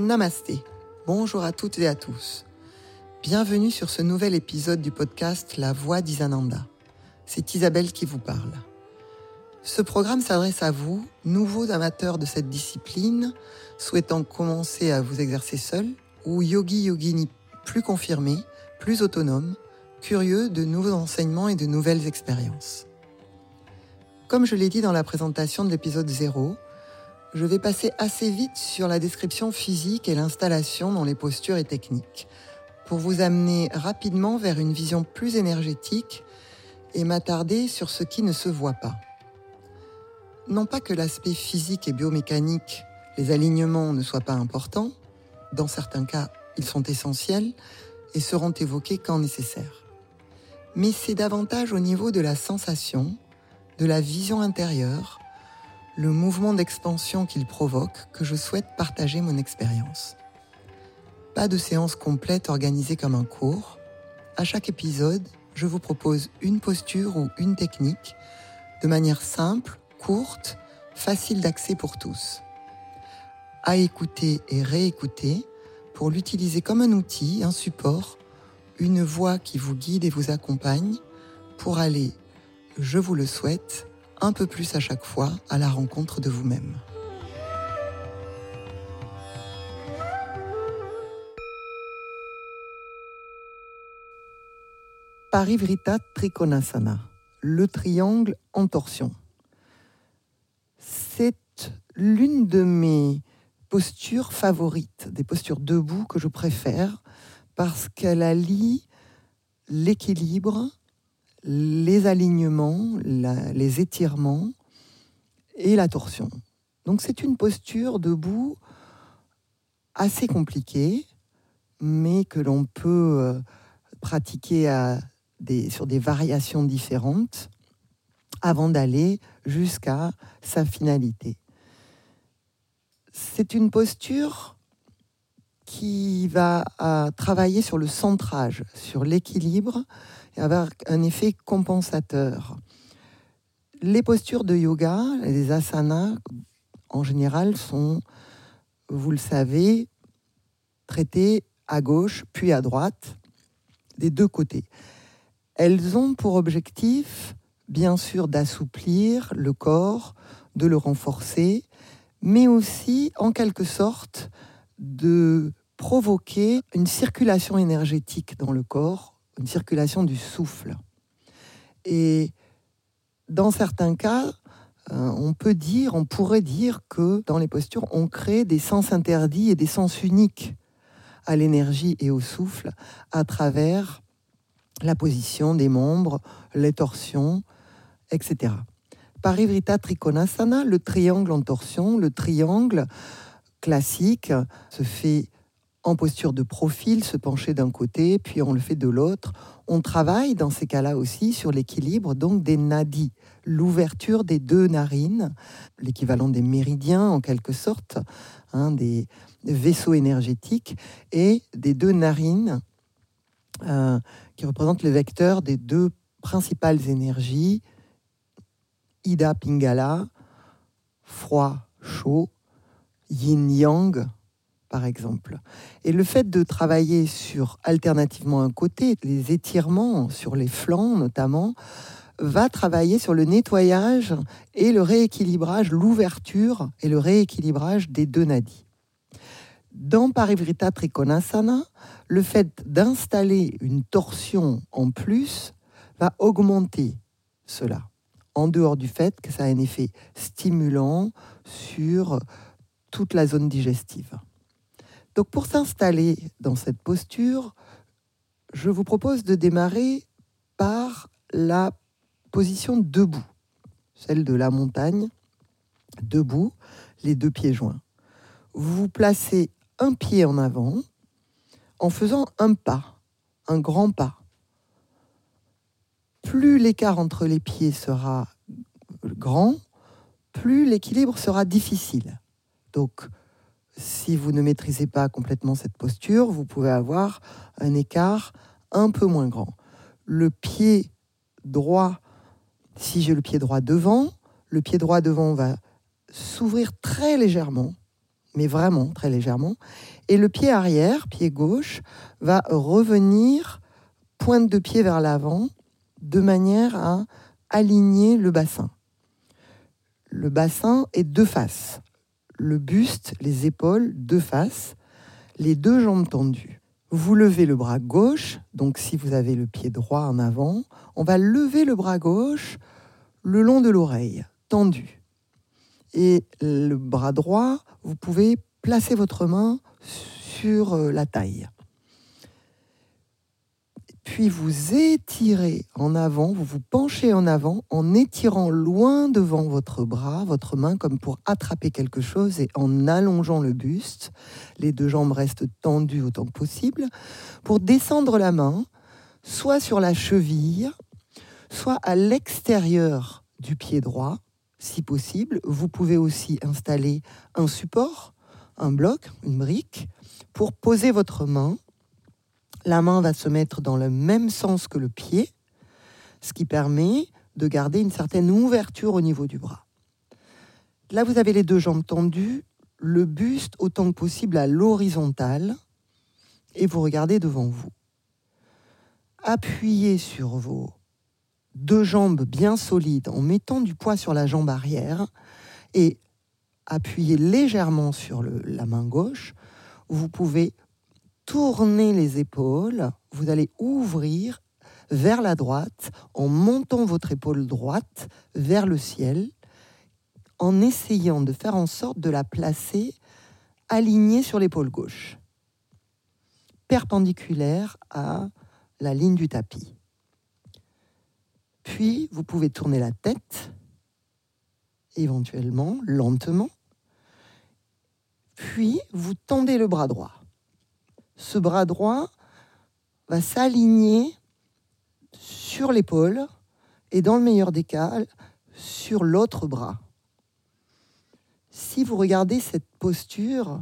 Namasté. Bonjour à toutes et à tous. Bienvenue sur ce nouvel épisode du podcast La Voix d'Isananda. C'est Isabelle qui vous parle. Ce programme s'adresse à vous, nouveaux amateurs de cette discipline, souhaitant commencer à vous exercer seul, ou yogi yogini plus confirmés, plus autonomes, curieux de nouveaux enseignements et de nouvelles expériences. Comme je l'ai dit dans la présentation de l'épisode 0, je vais passer assez vite sur la description physique et l'installation dans les postures et techniques, pour vous amener rapidement vers une vision plus énergétique et m'attarder sur ce qui ne se voit pas. Non pas que l'aspect physique et biomécanique, les alignements ne soient pas importants, dans certains cas ils sont essentiels et seront évoqués quand nécessaire. Mais c'est davantage au niveau de la sensation, de la vision intérieure, le mouvement d'expansion qu'il provoque que je souhaite partager mon expérience. Pas de séance complète organisée comme un cours. À chaque épisode, je vous propose une posture ou une technique de manière simple, courte, facile d'accès pour tous. À écouter et réécouter pour l'utiliser comme un outil, un support, une voix qui vous guide et vous accompagne pour aller, je vous le souhaite, un peu plus à chaque fois à la rencontre de vous-même. Parivrita Trikonasana, le triangle en torsion. C'est l'une de mes postures favorites, des postures debout que je préfère, parce qu'elle allie l'équilibre, les alignements, les étirements et la torsion. Donc c'est une posture debout assez compliquée, mais que l'on peut euh, pratiquer sur des variations différentes avant d'aller jusqu'à sa finalité. C'est une posture qui va euh, travailler sur le centrage, sur l'équilibre, avoir un effet compensateur. Les postures de yoga, les asanas, en général, sont, vous le savez, traitées à gauche puis à droite, des deux côtés. Elles ont pour objectif, bien sûr, d'assouplir le corps, de le renforcer, mais aussi, en quelque sorte, de provoquer une circulation énergétique dans le corps, une circulation du souffle. Et dans certains cas, euh, on peut dire, on pourrait dire que dans les postures, on crée des sens interdits et des sens uniques à l'énergie et au souffle à travers la position des membres, les torsions, etc. Parivrita Trikonasana, le triangle en torsion, le triangle classique se fait en posture de profil, se pencher d'un côté, puis on le fait de l'autre. On travaille dans ces cas-là aussi sur l'équilibre donc des nadis, l'ouverture des deux narines, l'équivalent des méridiens en quelque sorte, hein, des vaisseaux énergétiques, et des deux narines euh, qui représentent le vecteur des deux principales énergies, Ida Pingala, froid, chaud, yin-yang, par exemple. Et le fait de travailler sur alternativement un côté, les étirements sur les flancs notamment, va travailler sur le nettoyage et le rééquilibrage, l'ouverture et le rééquilibrage des deux nadis. Dans Parivrita Trikonasana, le fait d'installer une torsion en plus va augmenter cela, en dehors du fait que ça a un effet stimulant sur toute la zone digestive. Donc pour s'installer dans cette posture, je vous propose de démarrer par la position debout, celle de la montagne, debout, les deux pieds joints. Vous placez un pied en avant en faisant un pas, un grand pas. Plus l'écart entre les pieds sera grand, plus l'équilibre sera difficile. Donc, si vous ne maîtrisez pas complètement cette posture, vous pouvez avoir un écart un peu moins grand. Le pied droit, si j'ai le pied droit devant, le pied droit devant va s'ouvrir très légèrement, mais vraiment très légèrement. Et le pied arrière, pied gauche, va revenir pointe de pied vers l'avant de manière à aligner le bassin. Le bassin est deux faces. Le buste, les épaules, deux faces. Les deux jambes tendues. Vous levez le bras gauche, donc si vous avez le pied droit en avant, on va lever le bras gauche le long de l'oreille, tendu. Et le bras droit, vous pouvez placer votre main sur euh, la taille. Puis vous étirez en avant, vous vous penchez en avant en étirant loin devant votre bras, votre main, comme pour attraper quelque chose et en allongeant le buste. Les deux jambes restent tendues autant que possible. Pour descendre la main, soit sur la cheville, soit à l'extérieur du pied droit, si possible. Vous pouvez aussi installer un support, un bloc, une brique, pour poser votre main. La main va se mettre dans le même sens que le pied, ce qui permet de garder une certaine ouverture au niveau du bras. Là, vous avez les deux jambes tendues, le buste autant que possible à l'horizontale, et vous regardez devant vous. Appuyez sur vos deux jambes bien solides en mettant du poids sur la jambe arrière et appuyez légèrement sur la main gauche. Vous pouvez tourner les épaules, vous allez ouvrir vers la droite en montant votre épaule droite vers le ciel, en essayant de faire en sorte de la placer alignée sur l'épaule gauche, perpendiculaire à la ligne du tapis. Puis, vous pouvez tourner la tête, éventuellement, lentement. Puis, vous tendez le bras droit. Ce bras droit va s'aligner sur l'épaule et, dans le meilleur des cas, sur l'autre bras. Si vous regardez cette posture,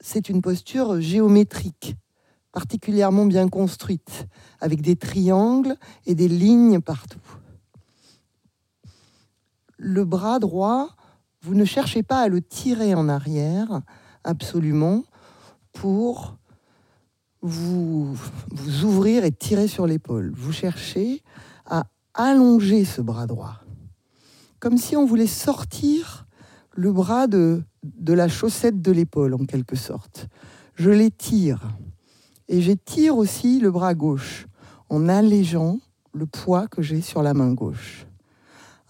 c'est une posture géométrique particulièrement bien construite, avec des triangles et des lignes partout. Le bras droit, vous ne cherchez pas à le tirer en arrière, absolument, pour vous, vous ouvrir et tirer sur l'épaule. Vous cherchez à allonger ce bras droit, comme si on voulait sortir le bras de, de la chaussette de l'épaule, en quelque sorte. Je l'étire et j'étire aussi le bras gauche en allégeant le poids que j'ai sur la main gauche.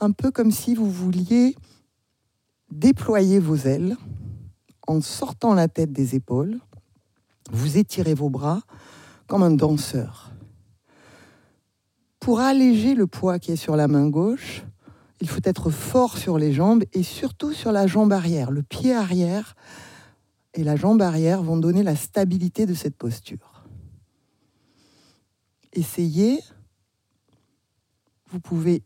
Un peu comme si vous vouliez déployer vos ailes en sortant la tête des épaules. Vous étirez vos bras comme un danseur. Pour alléger le poids qui est sur la main gauche, il faut être fort sur les jambes et surtout sur la jambe arrière. Le pied arrière et la jambe arrière vont donner la stabilité de cette posture essayez, vous pouvez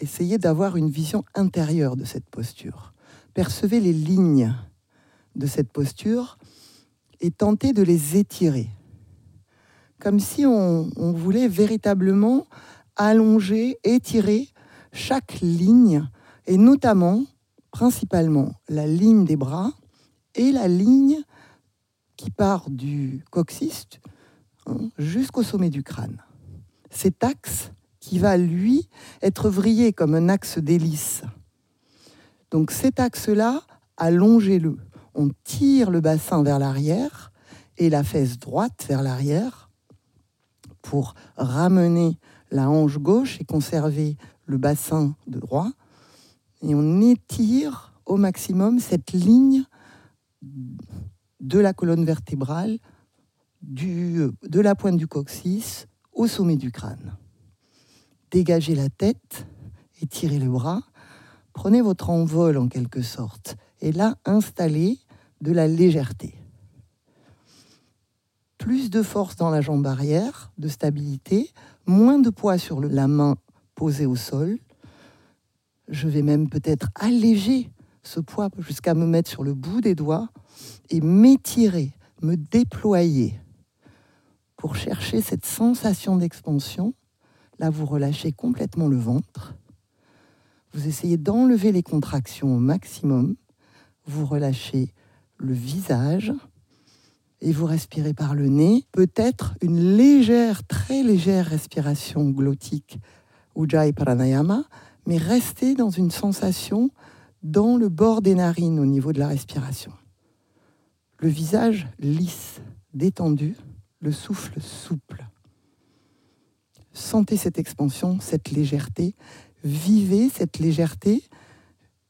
essayer d'avoir une vision intérieure de cette posture. Percevez les lignes de cette posture et tentez de les étirer. Comme si on, on voulait véritablement allonger, étirer chaque ligne, et notamment, principalement, la ligne des bras et la ligne qui part du coccyx, Hein, jusqu'au sommet du crâne. Cet axe qui va, lui, être vrillé comme un axe d'hélice. Donc cet axe-là, allongez-le. On tire le bassin vers l'arrière et la fesse droite vers l'arrière pour ramener la hanche gauche et conserver le bassin de droit. Et on étire au maximum cette ligne de la colonne vertébrale de la pointe du coccyx au sommet du crâne. Dégagez la tête, étirez le bras, prenez votre envol en quelque sorte, et là installez de la légèreté. Plus de force dans la jambe arrière, de stabilité, moins de poids sur la main posée au sol. Je vais même peut-être alléger ce poids jusqu'à me mettre sur le bout des doigts et m'étirer, me déployer pour chercher cette sensation d'expansion. Là, vous relâchez complètement le ventre. Vous essayez d'enlever les contractions au maximum. vous relâchez le visage et vous respirez par le nez. Peut-être une légère, très légère respiration glottique, Ujjayi Pranayama, mais restez dans une sensation dans le bord des narines au niveau de la respiration. Le visage lisse, détendu, le souffle souple. Sentez cette expansion, cette légèreté, vivez cette légèreté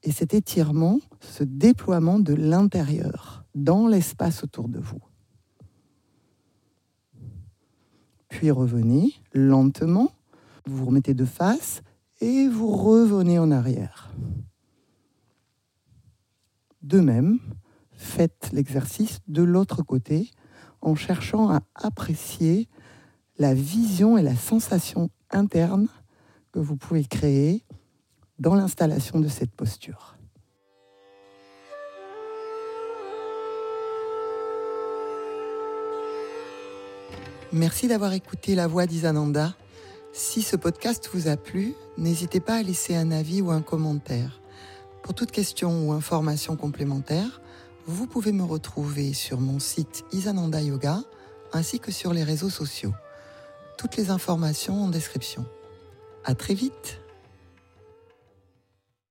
et cet étirement, ce déploiement de l'intérieur dans l'espace autour de vous. Puis revenez lentement, vous vous remettez de face et vous revenez en arrière. De même, faites l'exercice de l'autre côté en cherchant à apprécier la vision et la sensation interne que vous pouvez créer dans l'installation de cette posture. Merci d'avoir écouté la voix d'Isananda. Si ce podcast vous a plu, n'hésitez pas à laisser un avis ou un commentaire. Pour toute question ou information complémentaire, vous pouvez me retrouver sur mon site Isananda Yoga ainsi que sur les réseaux sociaux. Toutes les informations en description. À très vite!